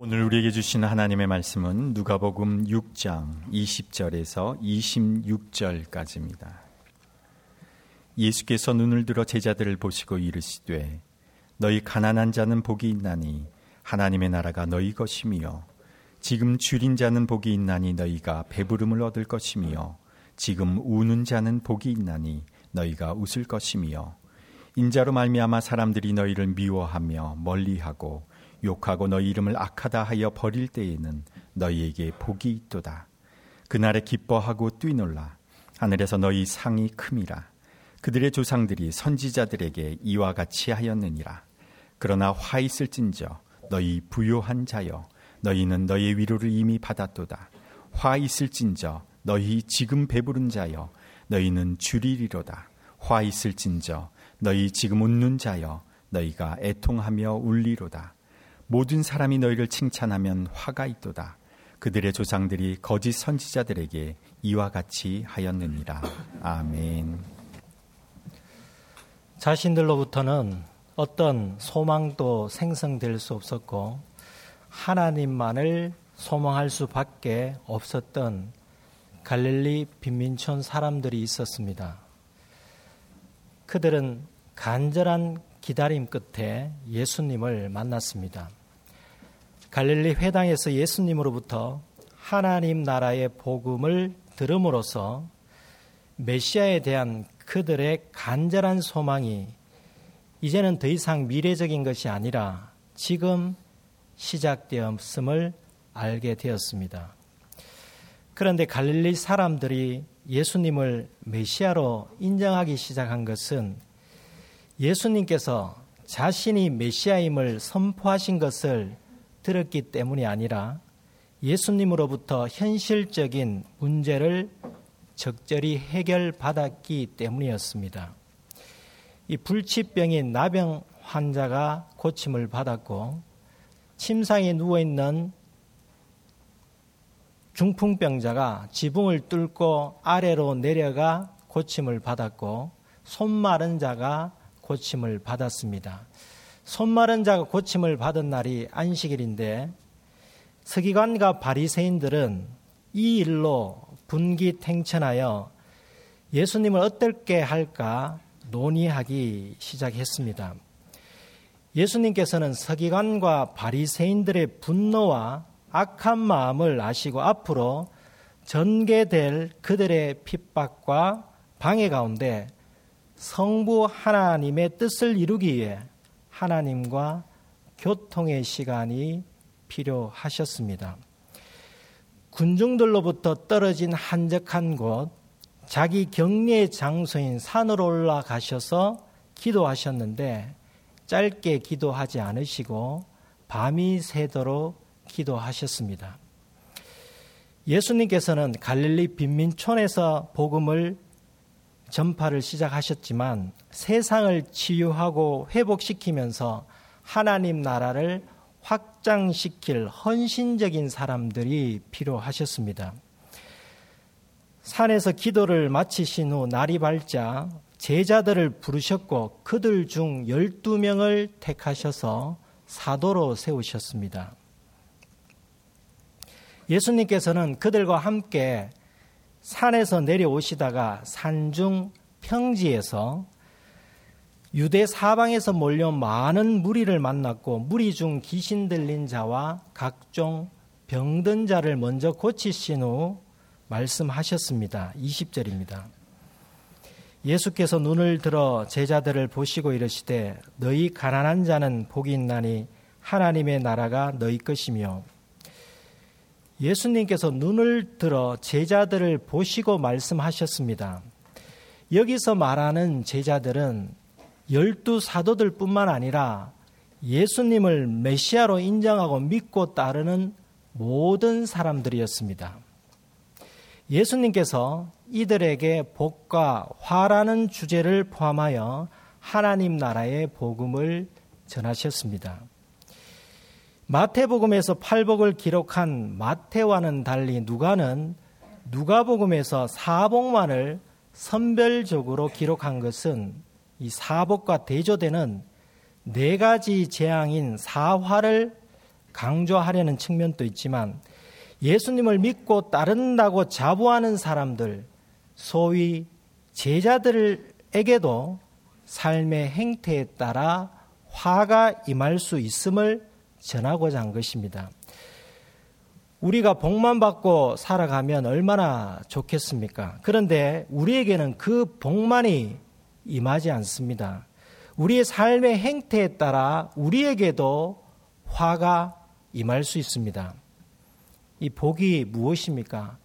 오늘 우리에게 주신 하나님의 말씀은 누가복음 6장 20절에서 26절까지입니다. 예수께서 눈을 들어 제자들을 보시고 이르시되 너희 가난한 자는 복이 있나니 하나님의 나라가 너희 것이며 지금 줄인 자는 복이 있나니 너희가 배부름을 얻을 것이며 지금 우는 자는 복이 있나니 너희가 웃을 것이며 인자로 말미암아 사람들이 너희를 미워하며 멀리하고 욕하고 너희 이름을 악하다 하여 버릴 때에는 너희에게 복이 있도다. 그날에 기뻐하고 뛰놀라. 하늘에서 너희 상이 큼이라. 그들의 조상들이 선지자들에게 이와 같이 하였느니라. 그러나 화 있을진저 너희 부요한 자여 너희는 너희의 위로를 이미 받았도다. 화 있을진저 너희 지금 배부른 자여 너희는 줄이리로다. 화 있을진저 너희 지금 웃는 자여 너희가 애통하며 울리로다. 모든 사람이 너희를 칭찬하면 화가 있도다. 그들의 조상들이 거짓 선지자들에게 이와 같이 하였느니라. 아멘. 자신들로부터는 어떤 소망도 생성될 수 없었고 하나님만을 소망할 수밖에 없었던 갈릴리 빈민촌 사람들이 있었습니다. 그들은 간절한 기다림 끝에 예수님을 만났습니다. 갈릴리 회당에서 예수님으로부터 하나님 나라의 복음을 들음으로써 메시아에 대한 그들의 간절한 소망이 이제는 더 이상 미래적인 것이 아니라 지금 시작되었음을 알게 되었습니다. 그런데 갈릴리 사람들이 예수님을 메시아로 인정하기 시작한 것은 예수님께서 자신이 메시아임을 선포하신 것을 들었기 때문이 아니라 예수님으로부터 현실적인 문제를 적절히 해결받았기 때문이었습니다. 이 불치병인 나병 환자가 고침을 받았고 침상에 누워 있는 중풍병자가 지붕을 뚫고 아래로 내려가 고침을 받았고 손 마른 자가 고침을 받았습니다. 손 마른 자가 고침을 받은 날이 안식일인데 서기관과 바리새인들은 이 일로 분기탱천하여 예수님을 어떻게 할까 논의하기 시작했습니다. 예수님께서는 서기관과 바리새인들의 분노와 악한 마음을 아시고 앞으로 전개될 그들의 핍박과 방해 가운데 성부 하나님의 뜻을 이루기 위해 하나님과 교통의 시간이 필요하셨습니다. 군중들로부터 떨어진 한적한 곳, 자기 격리의 장소인 산으로 올라가셔서 기도하셨는데 짧게 기도하지 않으시고 밤이 새도록 기도하셨습니다. 예수님께서는 갈릴리 빈민촌에서 복음을 전파를 시작하셨지만 세상을 치유하고 회복시키면서 하나님 나라를 확장시킬 헌신적인 사람들이 필요하셨습니다. 산에서 기도를 마치신 후 날이 밝자 제자들을 부르셨고 그들 중 12명을 택하셔서 사도로 세우셨습니다. 예수님께서는 그들과 함께 산에서 내려오시다가 산중 평지에서 유대 사방에서 몰려온 많은 무리를 만났고 무리 중 귀신 들린 자와 각종 병든 자를 먼저 고치신 후 말씀하셨습니다. 20절입니다. 예수께서 눈을 들어 제자들을 보시고 이르시되 너희 가난한 자는 복이 있나니 하나님의 나라가 너희 것이며 예수님께서 눈을 들어 제자들을 보시고 말씀하셨습니다. 여기서 말하는 제자들은 열두 사도들 뿐만 아니라 예수님을 메시아로 인정하고 믿고 따르는 모든 사람들이었습니다. 예수님께서 이들에게 복과 화라는 주제를 포함하여 하나님 나라의 복음을 전하셨습니다. 마태복음에서 팔복을 기록한 마태와는 달리 누가는 누가복음에서 사복만을 선별적으로 기록한 것은 이 사복과 대조되는 네 가지 재앙인 사화를 강조하려는 측면도 있지만 예수님을 믿고 따른다고 자부하는 사람들, 소위 제자들에게도 삶의 행태에 따라 화가 임할 수 있음을 전하고자 한 것입니다. 우리가 복만 받고 살아가면 얼마나 좋겠습니까? 그런데 우리에게는 그 복만이 임하지 않습니다. 우리의 삶의 행태에 따라 우리에게도 화가 임할 수 있습니다. 이 복이 무엇입니까?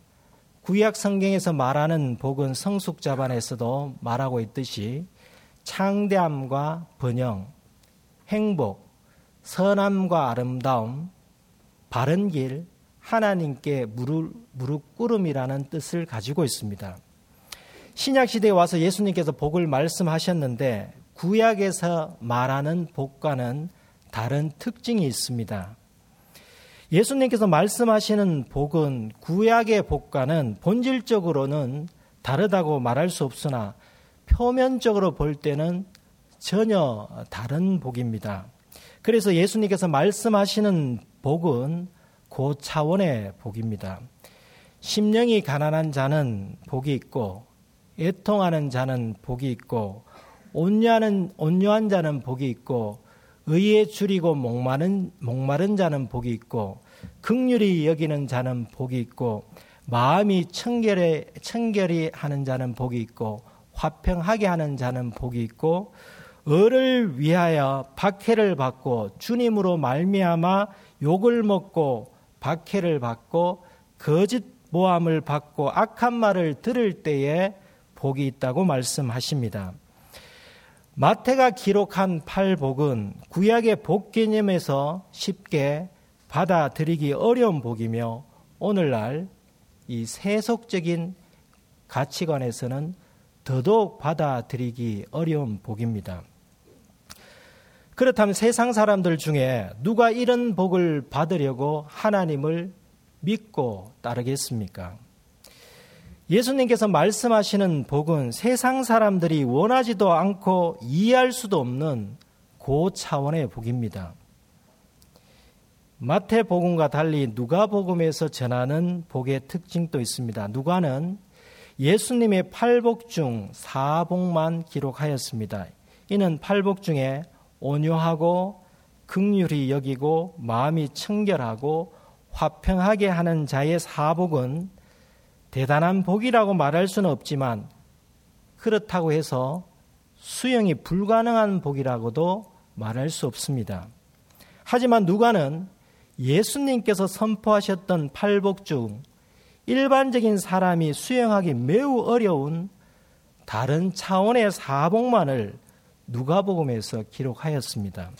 구약 성경에서 말하는 복은 성숙자반에서도 말하고 있듯이 창대함과 번영, 행복, 선함과 아름다움, 바른 길, 하나님께 무릎, 무릎 꿇음이라는 뜻을 가지고 있습니다. 신약 시대에 와서 예수님께서 복을 말씀하셨는데 구약에서 말하는 복과는 다른 특징이 있습니다. 예수님께서 말씀하시는 복은 구약의 복과는 본질적으로는 다르다고 말할 수 없으나 표면적으로 볼 때는 전혀 다른 복입니다. 그래서 예수님께서 말씀하시는 복은 그 차원의 복입니다. 심령이 가난한 자는 복이 있고 애통하는 자는 복이 있고 온유하는 온유한 자는 복이 있고 의에 줄이고 목마른 목마른 자는 복이 있고 극률이 여기는 자는 복이 있고 마음이 청결해 청결히 하는 자는 복이 있고 화평하게 하는 자는 복이 있고 을을 위하여 박해를 받고 주님으로 말미암아 욕을 먹고 박해를 받고 거짓 모함을 받고 악한 말을 들을 때에 복이 있다고 말씀하십니다. 마태가 기록한 팔복은 구약의 복 개념에서 쉽게 받아들이기 어려운 복이며 오늘날 이 세속적인 가치관에서는 더더욱 받아들이기 어려운 복입니다. 그렇다면 세상 사람들 중에 누가 이런 복을 받으려고 하나님을 믿고 따르겠습니까? 예수님께서 말씀하시는 복은 세상 사람들이 원하지도 않고 이해할 수도 없는 고 차원의 복입니다. 마태복음과 달리 누가복음에서 전하는 복의 특징도 있습니다. 누가는 예수님의 팔복 중 사복만 기록하였습니다. 이는 팔복 중에 온유하고 극률이 여기고 마음이 청결하고 화평하게 하는 자의 사복은 대단한 복이라고 말할 수는 없지만 그렇다고 해서 수용이 불가능한 복이라고도 말할 수 없습니다. 하지만 누가는 예수님께서 선포하셨던 팔복 중 일반적인 사람이 수용하기 매우 어려운 다른 차원의 사복만을 누가복음에서 기록하였습니다.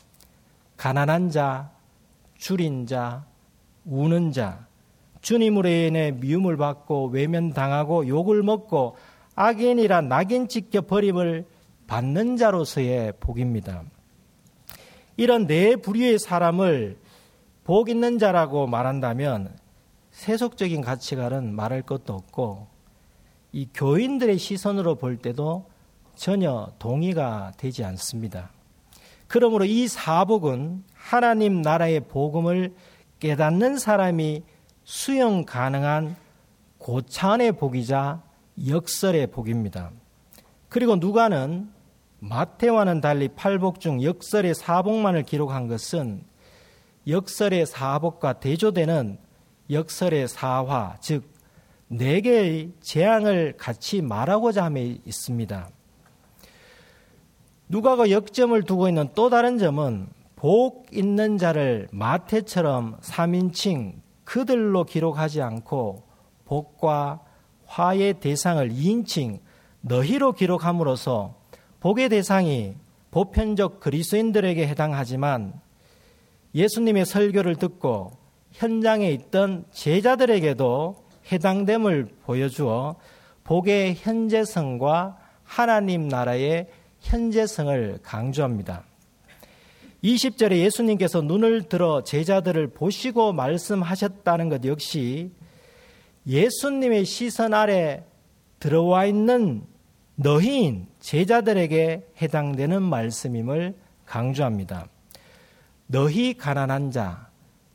가난한 자, 줄인 자, 우는 자, 주님으로 인해 미움을 받고 외면당하고 욕을 먹고 악인이라 낙인 찍혀 버림을 받는 자로서의 복입니다. 이런 네 부류의 사람을 복 있는 자라고 말한다면 세속적인 가치관은 말할 것도 없고 이 교인들의 시선으로 볼 때도 전혀 동의가 되지 않습니다. 그러므로 이 사복은 하나님 나라의 복음을 깨닫는 사람이 수용 가능한 고차원의 복이자 역설의 복입니다. 그리고 누가는 마태와는 달리 팔복 중 역설의 사복만을 기록한 것은 역설의 사복과 대조되는 역설의 사화, 즉, 네 개의 재앙을 같이 말하고자 함에 있습니다. 누가가 역점을 두고 있는 또 다른 점은 복 있는 자를 마태처럼 3인칭 그들로 기록하지 않고 복과 화의 대상을 2인칭 너희로 기록함으로써 복의 대상이 보편적 그리스인들에게 해당하지만 예수님의 설교를 듣고 현장에 있던 제자들에게도 해당됨을 보여주어 복의 현재성과 하나님 나라의 현재성을 강조합니다. 20절에 예수님께서 눈을 들어 제자들을 보시고 말씀하셨다는 것 역시 예수님의 시선 아래 들어와 있는 너희인 제자들에게 해당되는 말씀임을 강조합니다. 너희 가난한 자,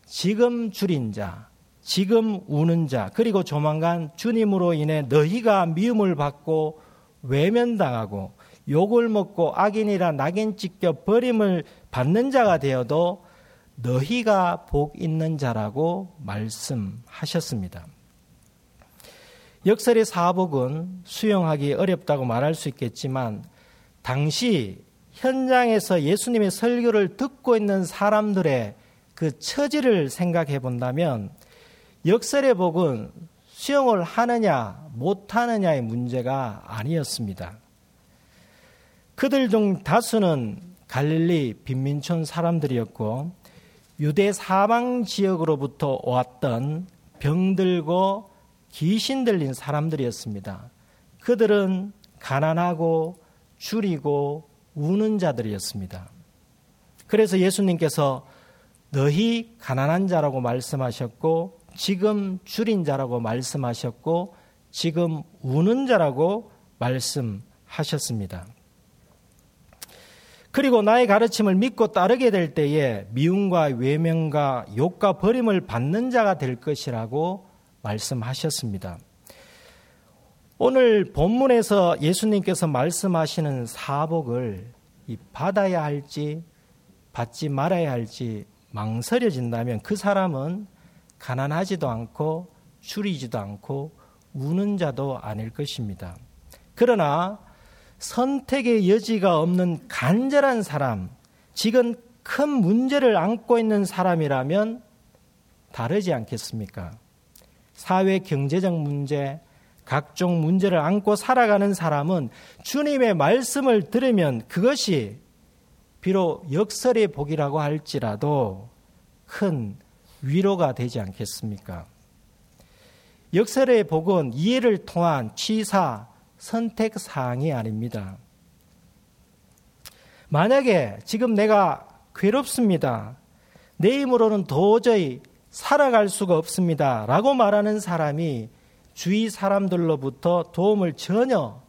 지금 줄인 자, 지금 우는 자, 그리고 조만간 주님으로 인해 너희가 미움을 받고 외면당하고 욕을 먹고 악인이라 낙인 찍혀 버림을 받는 자가 되어도 너희가 복 있는 자라고 말씀하셨습니다. 역설의 사복은 수용하기 어렵다고 말할 수 있겠지만 당시 현장에서 예수님의 설교를 듣고 있는 사람들의 그 처지를 생각해 본다면 역설의 복은 수용을 하느냐 못하느냐의 문제가 아니었습니다. 그들 중 다수는 갈릴리 빈민촌 사람들이었고 유대 사방 지역으로부터 왔던 병들고 귀신 들린 사람들이었습니다. 그들은 가난하고 줄이고 우는 자들이었습니다. 그래서 예수님께서 너희 가난한 자라고 말씀하셨고 지금 줄인 자라고 말씀하셨고 지금 우는 자라고 말씀하셨습니다. 그리고 나의 가르침을 믿고 따르게 될 때에 미움과 외면과 욕과 버림을 받는 자가 될 것이라고 말씀하셨습니다. 오늘 본문에서 예수님께서 말씀하시는 사복을 받아야 할지 받지 말아야 할지 망설여진다면 그 사람은 가난하지도 않고 줄이지도 않고 우는 자도 아닐 것입니다. 그러나 선택의 여지가 없는 간절한 사람, 지금 큰 문제를 안고 있는 사람이라면 다르지 않겠습니까? 사회 경제적 문제, 각종 문제를 안고 살아가는 사람은 주님의 말씀을 들으면 그것이 비록 역설의 복이라고 할지라도 큰 위로가 되지 않겠습니까? 역설의 복은 이해를 통한 취사, 선택 사항이 아닙니다. 만약에 지금 내가 괴롭습니다. 내 힘으로는 도저히 살아갈 수가 없습니다. 라고 말하는 사람이 주위 사람들로부터 도움을 전혀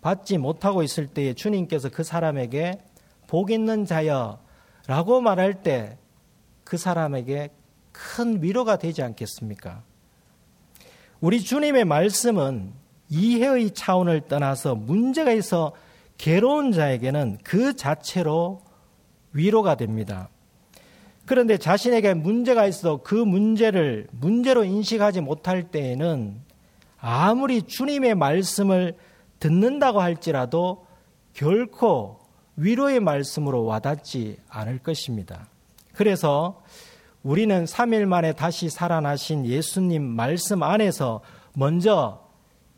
받지 못하고 있을 때에 주님께서 그 사람에게 복 있는 자여 라고 말할 때 그 사람에게 큰 위로가 되지 않겠습니까? 우리 주님의 말씀은 이해의 차원을 떠나서 문제가 있어 괴로운 자에게는 그 자체로 위로가 됩니다. 그런데 자신에게 문제가 있어 그 문제를 문제로 인식하지 못할 때에는 아무리 주님의 말씀을 듣는다고 할지라도 결코 위로의 말씀으로 와닿지 않을 것입니다. 그래서 우리는 3일 만에 다시 살아나신 예수님 말씀 안에서 먼저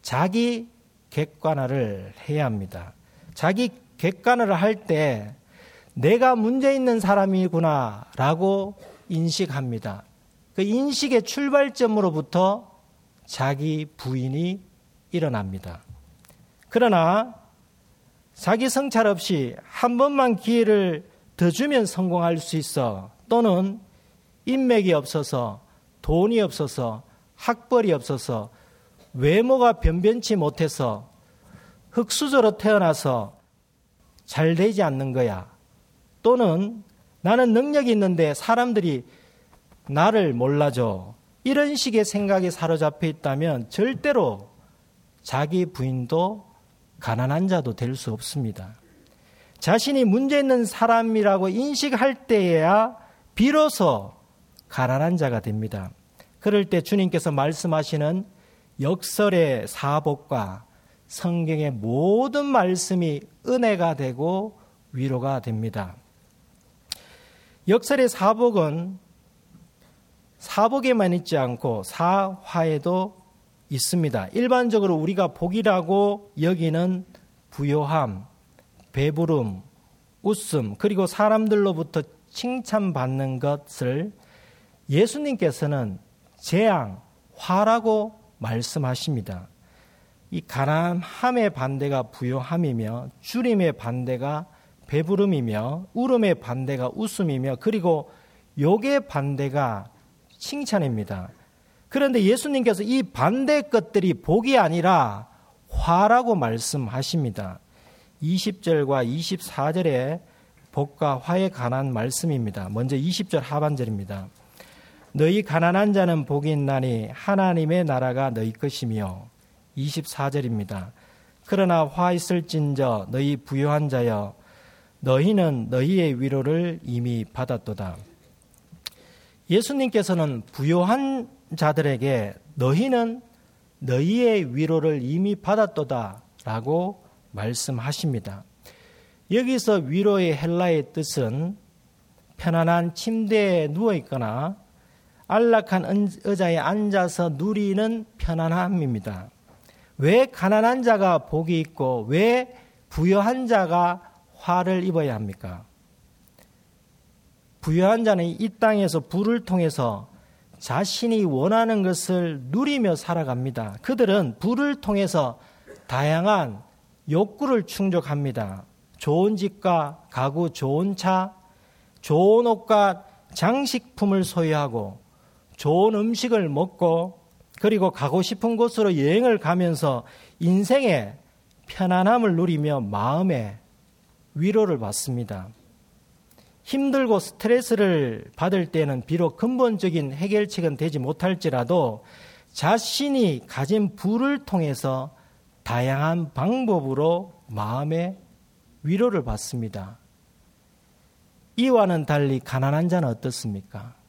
자기 객관화를 해야 합니다. 자기 객관화를 할 때 내가 문제 있는 사람이구나 라고 인식합니다. 그 인식의 출발점으로부터 자기 부인이 일어납니다. 그러나 자기 성찰 없이 한 번만 기회를 더 주면 성공할 수 있어 또는 인맥이 없어서 돈이 없어서 학벌이 없어서 외모가 변변치 못해서 흙수저로 태어나서 잘 되지 않는 거야. 또는 나는 능력이 있는데 사람들이 나를 몰라줘. 이런 식의 생각에 사로잡혀 있다면 절대로 자기 부인도 가난한 자도 될 수 없습니다. 자신이 문제 있는 사람이라고 인식할 때에야 비로소 가난한 자가 됩니다. 그럴 때 주님께서 말씀하시는 역설의 사복과 성경의 모든 말씀이 은혜가 되고 위로가 됩니다. 역설의 사복은 사복에만 있지 않고 사화에도 있습니다. 일반적으로 우리가 복이라고 여기는 부요함, 배부름, 웃음, 그리고 사람들로부터 칭찬받는 것을 예수님께서는 재앙, 화라고 말씀하십니다. 이 가난함의 반대가 부요함이며 주림의 반대가 배부름이며 울음의 반대가 웃음이며 그리고 욕의 반대가 칭찬입니다. 그런데 예수님께서 이 반대 것들이 복이 아니라 화라고 말씀하십니다. 20절과 24절에 복과 화에 관한 말씀입니다. 먼저 20절 하반절입니다. 너희 가난한 자는 복이 있나니 하나님의 나라가 너희 것이며 24절입니다. 그러나 화 있을진저 너희 부요한 자여 너희는 너희의 위로를 이미 받았도다. 예수님께서는 부요한 자들에게 너희는 너희의 위로를 이미 받았도다 라고 말씀하십니다. 여기서 위로의 헬라의 뜻은 편안한 침대에 누워 있거나 안락한 의자에 앉아서 누리는 편안함입니다. 왜 가난한 자가 복이 있고 왜 부여한 자가 화를 입어야 합니까? 부여한 자는 이 땅에서 불을 통해서 자신이 원하는 것을 누리며 살아갑니다. 그들은 불을 통해서 다양한 욕구를 충족합니다. 좋은 집과 가구, 좋은 차, 좋은 옷과 장식품을 소유하고 좋은 음식을 먹고 그리고 가고 싶은 곳으로 여행을 가면서 인생의 편안함을 누리며 마음의 위로를 받습니다. 힘들고 스트레스를 받을 때는 비록 근본적인 해결책은 되지 못할지라도 자신이 가진 부를 통해서 다양한 방법으로 마음의 위로를 받습니다. 이와는 달리 가난한 자는 어떻습니까?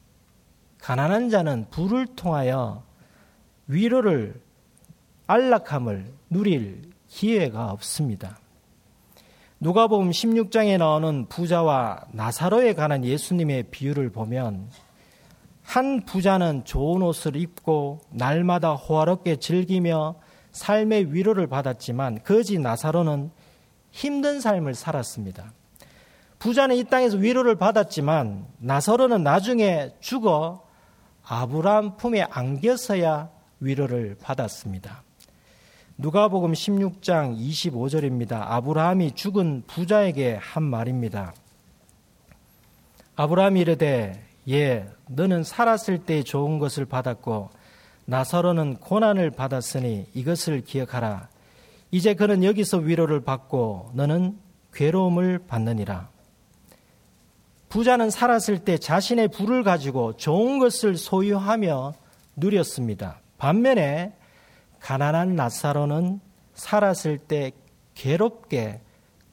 가난한 자는 부를 통하여 위로를 안락함을 누릴 기회가 없습니다. 누가복음 16장에 나오는 부자와 나사로에 관한 예수님의 비유를 보면 한 부자는 좋은 옷을 입고 날마다 호화롭게 즐기며 삶의 위로를 받았지만 거지 나사로는 힘든 삶을 살았습니다. 부자는 이 땅에서 위로를 받았지만 나사로는 나중에 죽어 아브라함 품에 안겨서야 위로를 받았습니다. 누가복음 16장 25절입니다. 아브라함이 죽은 부자에게 한 말입니다. 아브라함이 이르되 예 너는 살았을 때 좋은 것을 받았고 나사로는 고난을 받았으니 이것을 기억하라. 이제 그는 여기서 위로를 받고 너는 괴로움을 받느니라. 부자는 살았을 때 자신의 부를 가지고 좋은 것을 소유하며 누렸습니다. 반면에 가난한 나사로는 살았을 때 괴롭게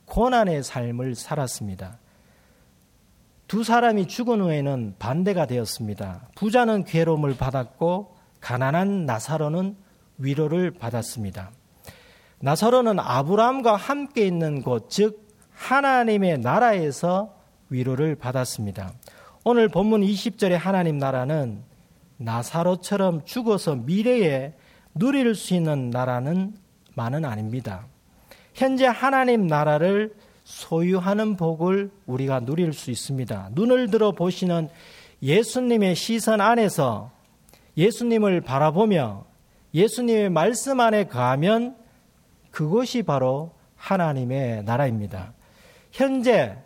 고난의 삶을 살았습니다. 두 사람이 죽은 후에는 반대가 되었습니다. 부자는 괴로움을 받았고 가난한 나사로는 위로를 받았습니다. 나사로는 아브라함과 함께 있는 곳, 즉 하나님의 나라에서 위로를 받았습니다. 오늘 본문 20절의 하나님 나라는 나사로처럼 죽어서 미래에 누릴 수 있는 나라는 많은 아닙니다. 현재 하나님 나라를 소유하는 복을 우리가 누릴 수 있습니다. 눈을 들어 보시는 예수님의 시선 안에서 예수님을 바라보며 예수님의 말씀 안에 가면 그것이 바로 하나님의 나라입니다. 현재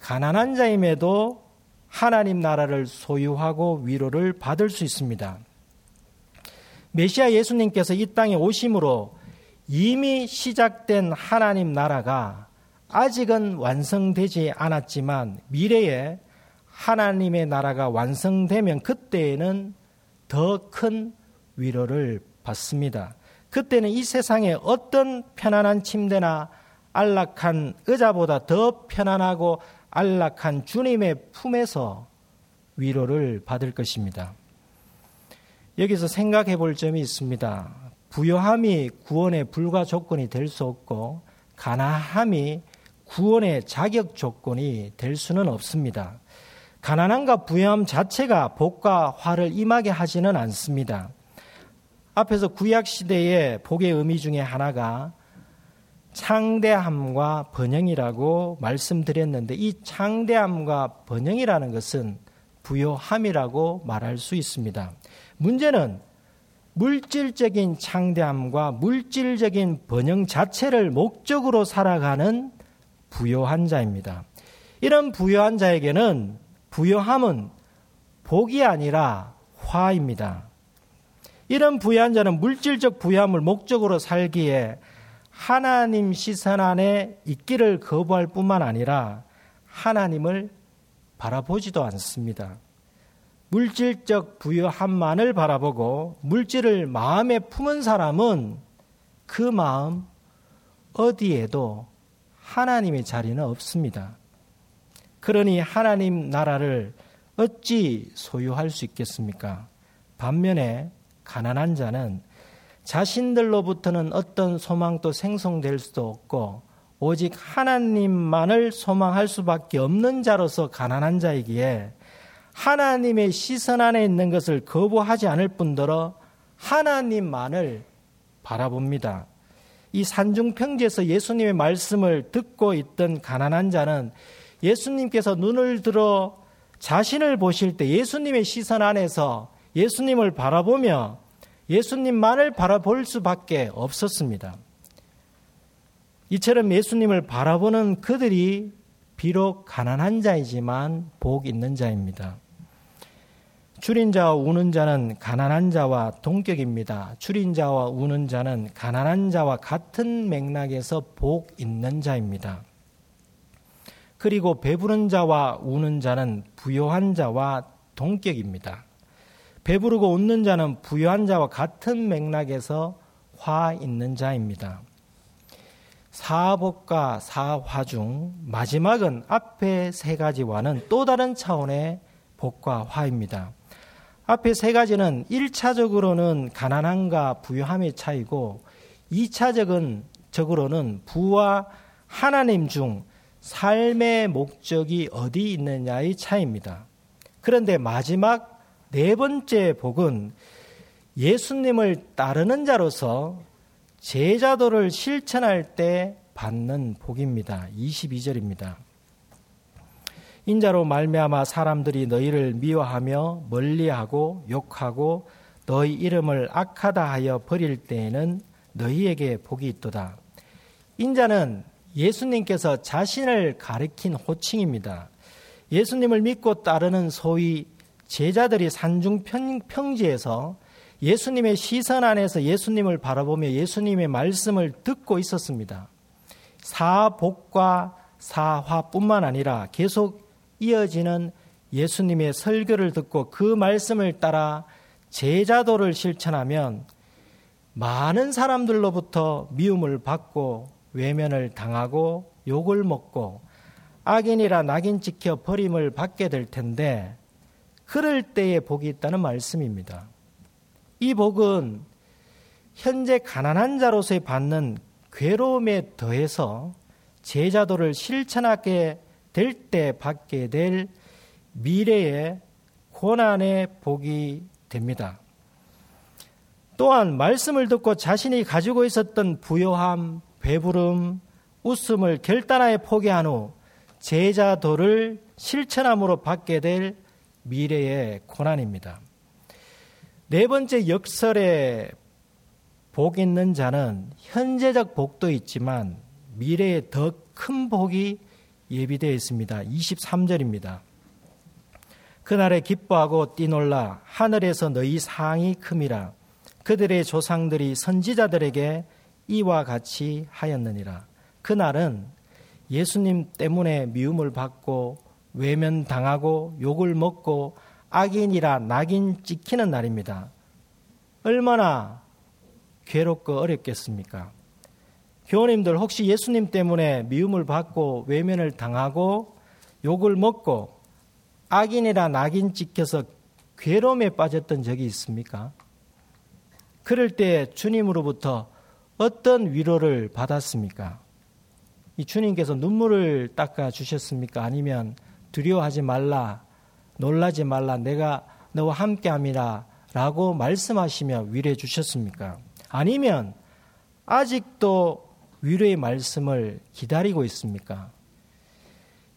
가난한 자임에도 하나님 나라를 소유하고 위로를 받을 수 있습니다. 메시아 예수님께서 이 땅에 오심으로 이미 시작된 하나님 나라가 아직은 완성되지 않았지만 미래에 하나님의 나라가 완성되면 그때에는 더 큰 위로를 받습니다. 그때는 이 세상에 어떤 편안한 침대나 안락한 의자보다 더 편안하고 안락한 주님의 품에서 위로를 받을 것입니다. 여기서 생각해 볼 점이 있습니다. 부여함이 구원의 불가 조건이 될 수 없고 가난함이 구원의 자격 조건이 될 수는 없습니다. 가난함과 부여함 자체가 복과 화를 임하게 하지는 않습니다. 앞에서 구약 시대의 복의 의미 중에 하나가 창대함과 번영이라고 말씀드렸는데 이 창대함과 번영이라는 것은 부요함이라고 말할 수 있습니다. 문제는 물질적인 창대함과 물질적인 번영 자체를 목적으로 살아가는 부요한 자입니다. 이런 부요한 자에게는 부요함은 복이 아니라 화입니다. 이런 부유한 자는 물질적 부유함을 목적으로 살기에 하나님 시선 안에 있기를 거부할 뿐만 아니라 하나님을 바라보지도 않습니다. 물질적 부유함만을 바라보고 물질을 마음에 품은 사람은 그 마음 어디에도 하나님의 자리는 없습니다. 그러니 하나님 나라를 어찌 소유할 수 있겠습니까? 반면에 가난한 자는 자신들로부터는 어떤 소망도 생성될 수도 없고 오직 하나님만을 소망할 수밖에 없는 자로서 가난한 자이기에 하나님의 시선 안에 있는 것을 거부하지 않을 뿐더러 하나님만을 바라봅니다. 이 산중평지에서 예수님의 말씀을 듣고 있던 가난한 자는 예수님께서 눈을 들어 자신을 보실 때 예수님의 시선 안에서 예수님을 바라보며 예수님만을 바라볼 수밖에 없었습니다. 이처럼 예수님을 바라보는 그들이 비록 가난한 자이지만 복 있는 자입니다. 줄인 자와 우는 자는 가난한 자와 동격입니다. 줄인 자와 우는 자는 가난한 자와 같은 맥락에서 복 있는 자입니다. 그리고 배부른 자와 우는 자는 부요한 자와 동격입니다. 배부르고 웃는 자는 부요한 자와 같은 맥락에서 화 있는 자입니다. 사복과 사화 중 마지막은 앞에 세 가지와는 또 다른 차원의 복과 화입니다. 앞에 세 가지는 1차적으로는 가난함과 부유함의 차이고 2차적은 적으로는 부와 하나님 중 삶의 목적이 어디 있느냐의 차이입니다. 그런데 마지막 네 번째 복은 예수님을 따르는 자로서 제자도를 실천할 때 받는 복입니다. 22절입니다. 인자로 말미암아 사람들이 너희를 미워하며 멀리하고 욕하고 너희 이름을 악하다 하여 버릴 때에는 너희에게 복이 있도다. 인자는 예수님께서 자신을 가리킨 호칭입니다. 예수님을 믿고 따르는 소위 제자들이 산중 평지에서 예수님의 시선 안에서 예수님을 바라보며 예수님의 말씀을 듣고 있었습니다. 사복과 사화뿐만 아니라 계속 이어지는 예수님의 설교를 듣고 그 말씀을 따라 제자도를 실천하면 많은 사람들로부터 미움을 받고 외면을 당하고 욕을 먹고 악인이라 낙인 찍혀 버림을 받게 될 텐데 그럴 때에 복이 있다는 말씀입니다. 이 복은 현재 가난한 자로서의 받는 괴로움에 더해서 제자도를 실천하게 될 때 받게 될 미래의 고난의 복이 됩니다. 또한 말씀을 듣고 자신이 가지고 있었던 부요함, 배부름, 웃음을 결단하여 포기한 후 제자도를 실천함으로 받게 될 미래의 고난입니다. 네 번째 역설의 복 있는 자는 현재적 복도 있지만 미래에 더큰 복이 예비되어 있습니다. 23절입니다. 그날에 기뻐하고 뛰놀라 하늘에서 너희 상이 큼이라 그들의 조상들이 선지자들에게 이와 같이 하였느니라. 그날은 예수님 때문에 미움을 받고 외면당하고 욕을 먹고 악인이라 낙인 찍히는 날입니다. 얼마나 괴롭고 어렵겠습니까? 교우님들 혹시 예수님 때문에 미움을 받고 외면을 당하고 욕을 먹고 악인이라 낙인 찍혀서 괴로움에 빠졌던 적이 있습니까? 그럴 때 주님으로부터 어떤 위로를 받았습니까? 이 주님께서 눈물을 닦아 주셨습니까? 아니면 두려워하지 말라, 놀라지 말라, 내가 너와 함께 함이라 라고 말씀하시며 위로해 주셨습니까? 아니면 아직도 위로의 말씀을 기다리고 있습니까?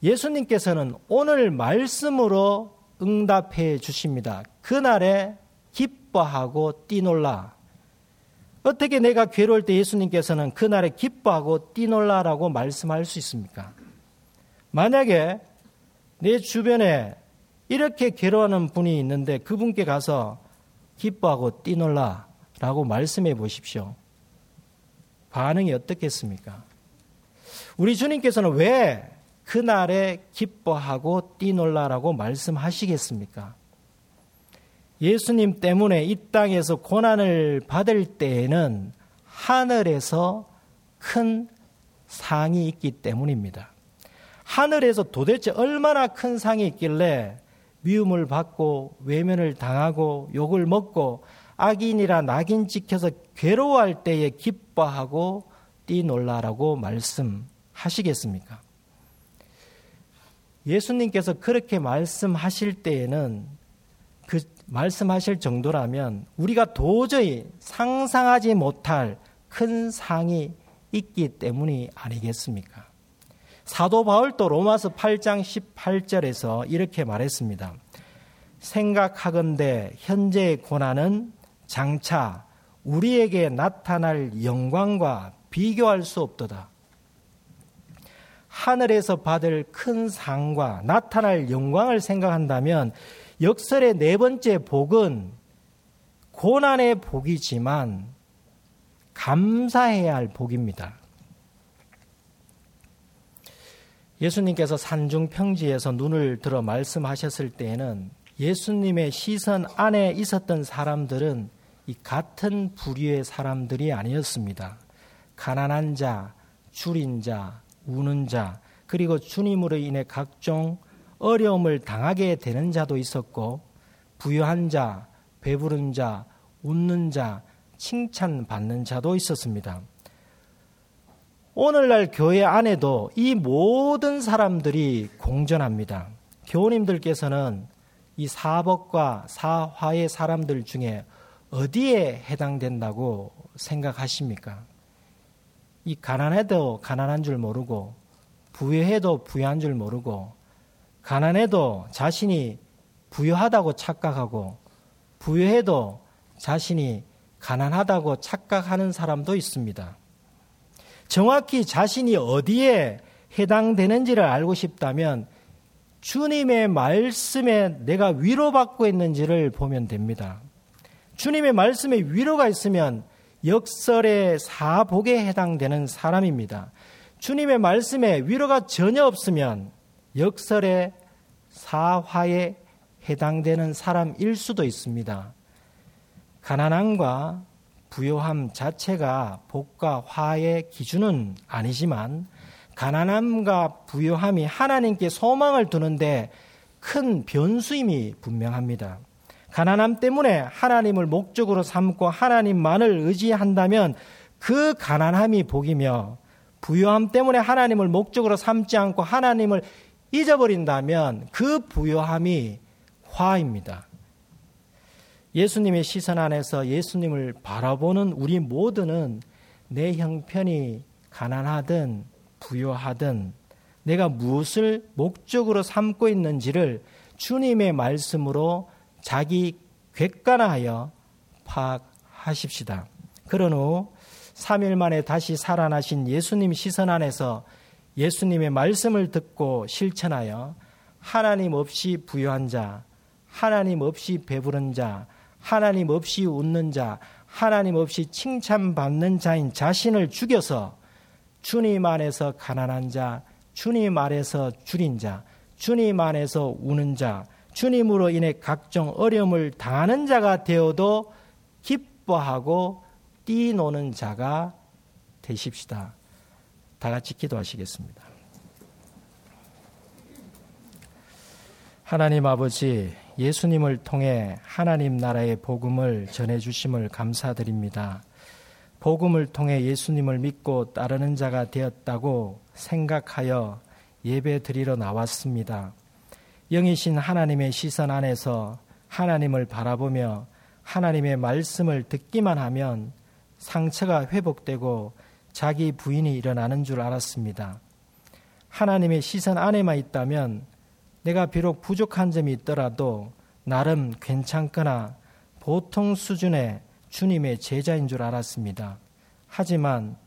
예수님께서는 오늘 말씀으로 응답해 주십니다. 그날에 기뻐하고 뛰놀라. 어떻게 내가 괴로울 때 예수님께서는 그날에 기뻐하고 뛰놀라라고 말씀할 수 있습니까? 만약에 내 주변에 이렇게 괴로워하는 분이 있는데 그분께 가서 기뻐하고 뛰놀라 라고 말씀해 보십시오. 반응이 어떻겠습니까? 우리 주님께서는 왜 그날에 기뻐하고 뛰놀라라고 말씀하시겠습니까? 예수님 때문에 이 땅에서 고난을 받을 때에는 하늘에서 큰 상이 있기 때문입니다. 하늘에서 도대체 얼마나 큰 상이 있길래 미움을 받고 외면을 당하고 욕을 먹고 악인이라 낙인 찍혀서 괴로워할 때에 기뻐하고 뛰놀라라고 말씀하시겠습니까? 예수님께서 그렇게 말씀하실 때에는 그 말씀하실 정도라면 우리가 도저히 상상하지 못할 큰 상이 있기 때문이 아니겠습니까? 사도 바울도 로마서 8장 18절에서 이렇게 말했습니다. 생각하건대 현재의 고난은 장차 우리에게 나타날 영광과 비교할 수 없도다. 하늘에서 받을 큰 상과 나타날 영광을 생각한다면 역설의 네 번째 복은 고난의 복이지만 감사해야 할 복입니다. 예수님께서 산중 평지에서 눈을 들어 말씀하셨을 때에는 예수님의 시선 안에 있었던 사람들은 이 같은 부류의 사람들이 아니었습니다. 가난한 자, 줄인 자, 우는 자, 그리고 주님으로 인해 각종 어려움을 당하게 되는 자도 있었고, 부유한 자, 배부른 자, 웃는 자, 칭찬받는 자도 있었습니다. 오늘날 교회 안에도 이 모든 사람들이 공존합니다. 교우님들께서는 이 사법과 사화의 사람들 중에 어디에 해당된다고 생각하십니까? 이 가난해도 가난한 줄 모르고 부유해도 부유한 줄 모르고 가난해도 자신이 부유하다고 착각하고 부유해도 자신이 가난하다고 착각하는 사람도 있습니다. 정확히 자신이 어디에 해당되는지를 알고 싶다면 주님의 말씀에 내가 위로받고 있는지를 보면 됩니다. 주님의 말씀에 위로가 있으면 역설의 사복에 해당되는 사람입니다. 주님의 말씀에 위로가 전혀 없으면 역설의 사화에 해당되는 사람일 수도 있습니다. 가난함과 부요함 자체가 복과 화의 기준은 아니지만 가난함과 부요함이 하나님께 소망을 두는데 큰 변수임이 분명합니다. 가난함 때문에 하나님을 목적으로 삼고 하나님만을 의지한다면 그 가난함이 복이며 부요함 때문에 하나님을 목적으로 삼지 않고 하나님을 잊어버린다면 그 부요함이 화입니다. 예수님의 시선 안에서 예수님을 바라보는 우리 모두는 내 형편이 가난하든 부요하든 내가 무엇을 목적으로 삼고 있는지를 주님의 말씀으로 자기 객관화하여 파악하십시다. 그런 후 3일 만에 다시 살아나신 예수님 시선 안에서 예수님의 말씀을 듣고 실천하여 하나님 없이 부유한 자, 하나님 없이 배부른 자, 하나님 없이 웃는 자, 하나님 없이 칭찬받는 자인 자신을 죽여서 주님 안에서 가난한 자, 주님 안에서 줄인 자, 주님 안에서 우는 자, 주님으로 인해 각종 어려움을 당하는 자가 되어도 기뻐하고 뛰노는 자가 되십시다. 다 같이 기도하시겠습니다. 하나님 아버지, 예수님을 통해 하나님 나라의 복음을 전해주심을 감사드립니다. 복음을 통해 예수님을 믿고 따르는 자가 되었다고 생각하여 예배 드리러 나왔습니다. 영이신 하나님의 시선 안에서 하나님을 바라보며 하나님의 말씀을 듣기만 하면 상처가 회복되고 자기 부인이 일어나는 줄 알았습니다. 하나님의 시선 안에만 있다면 내가 비록 부족한 점이 있더라도 나름 괜찮거나 보통 수준의 주님의 제자인 줄 알았습니다. 하지만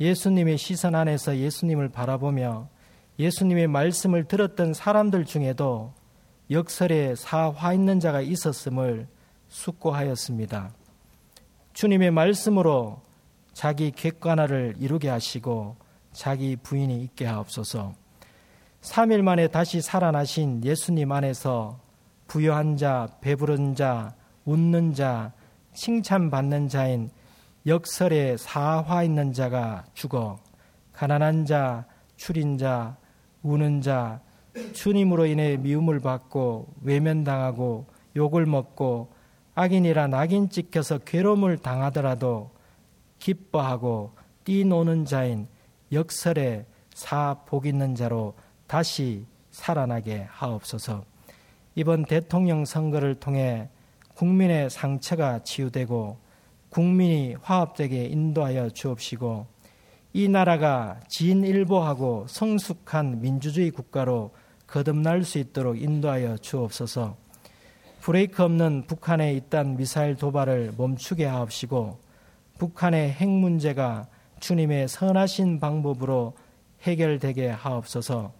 예수님의 시선 안에서 예수님을 바라보며 예수님의 말씀을 들었던 사람들 중에도 역설에 사화 있는 자가 있었음을 숙고하였습니다. 주님의 말씀으로 자기 객관화를 이루게 하시고 자기 부인이 있게 하옵소서. 3일 만에 다시 살아나신 예수님 안에서 부여한 자, 배부른 자, 웃는 자, 칭찬받는 자인 역설에 사화 있는 자가 죽어 가난한 자, 추린 자, 우는 자, 주님으로 인해 미움을 받고 외면당하고 욕을 먹고 악인이라 낙인 찍혀서 괴로움을 당하더라도 기뻐하고 뛰노는 자인 역설에 사복 있는 자로 다시 살아나게 하옵소서. 이번 대통령 선거를 통해 국민의 상처가 치유되고 국민이 화합되게 인도하여 주옵시고 이 나라가 진일보하고 성숙한 민주주의 국가로 거듭날 수 있도록 인도하여 주옵소서. 브레이크 없는 북한의 잇단 미사일 도발을 멈추게 하옵시고 북한의 핵 문제가 주님의 선하신 방법으로 해결되게 하옵소서.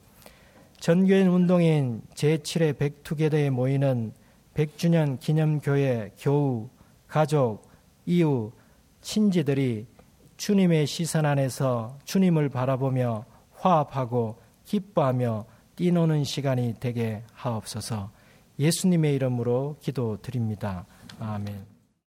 전교인 운동인 제7회 백투게더에 모이는 100주년 기념교회 교우, 가족, 이웃, 친지들이 주님의 시선 안에서 주님을 바라보며 화합하고 기뻐하며 뛰노는 시간이 되게 하옵소서 예수님의 이름으로 기도드립니다. 아멘.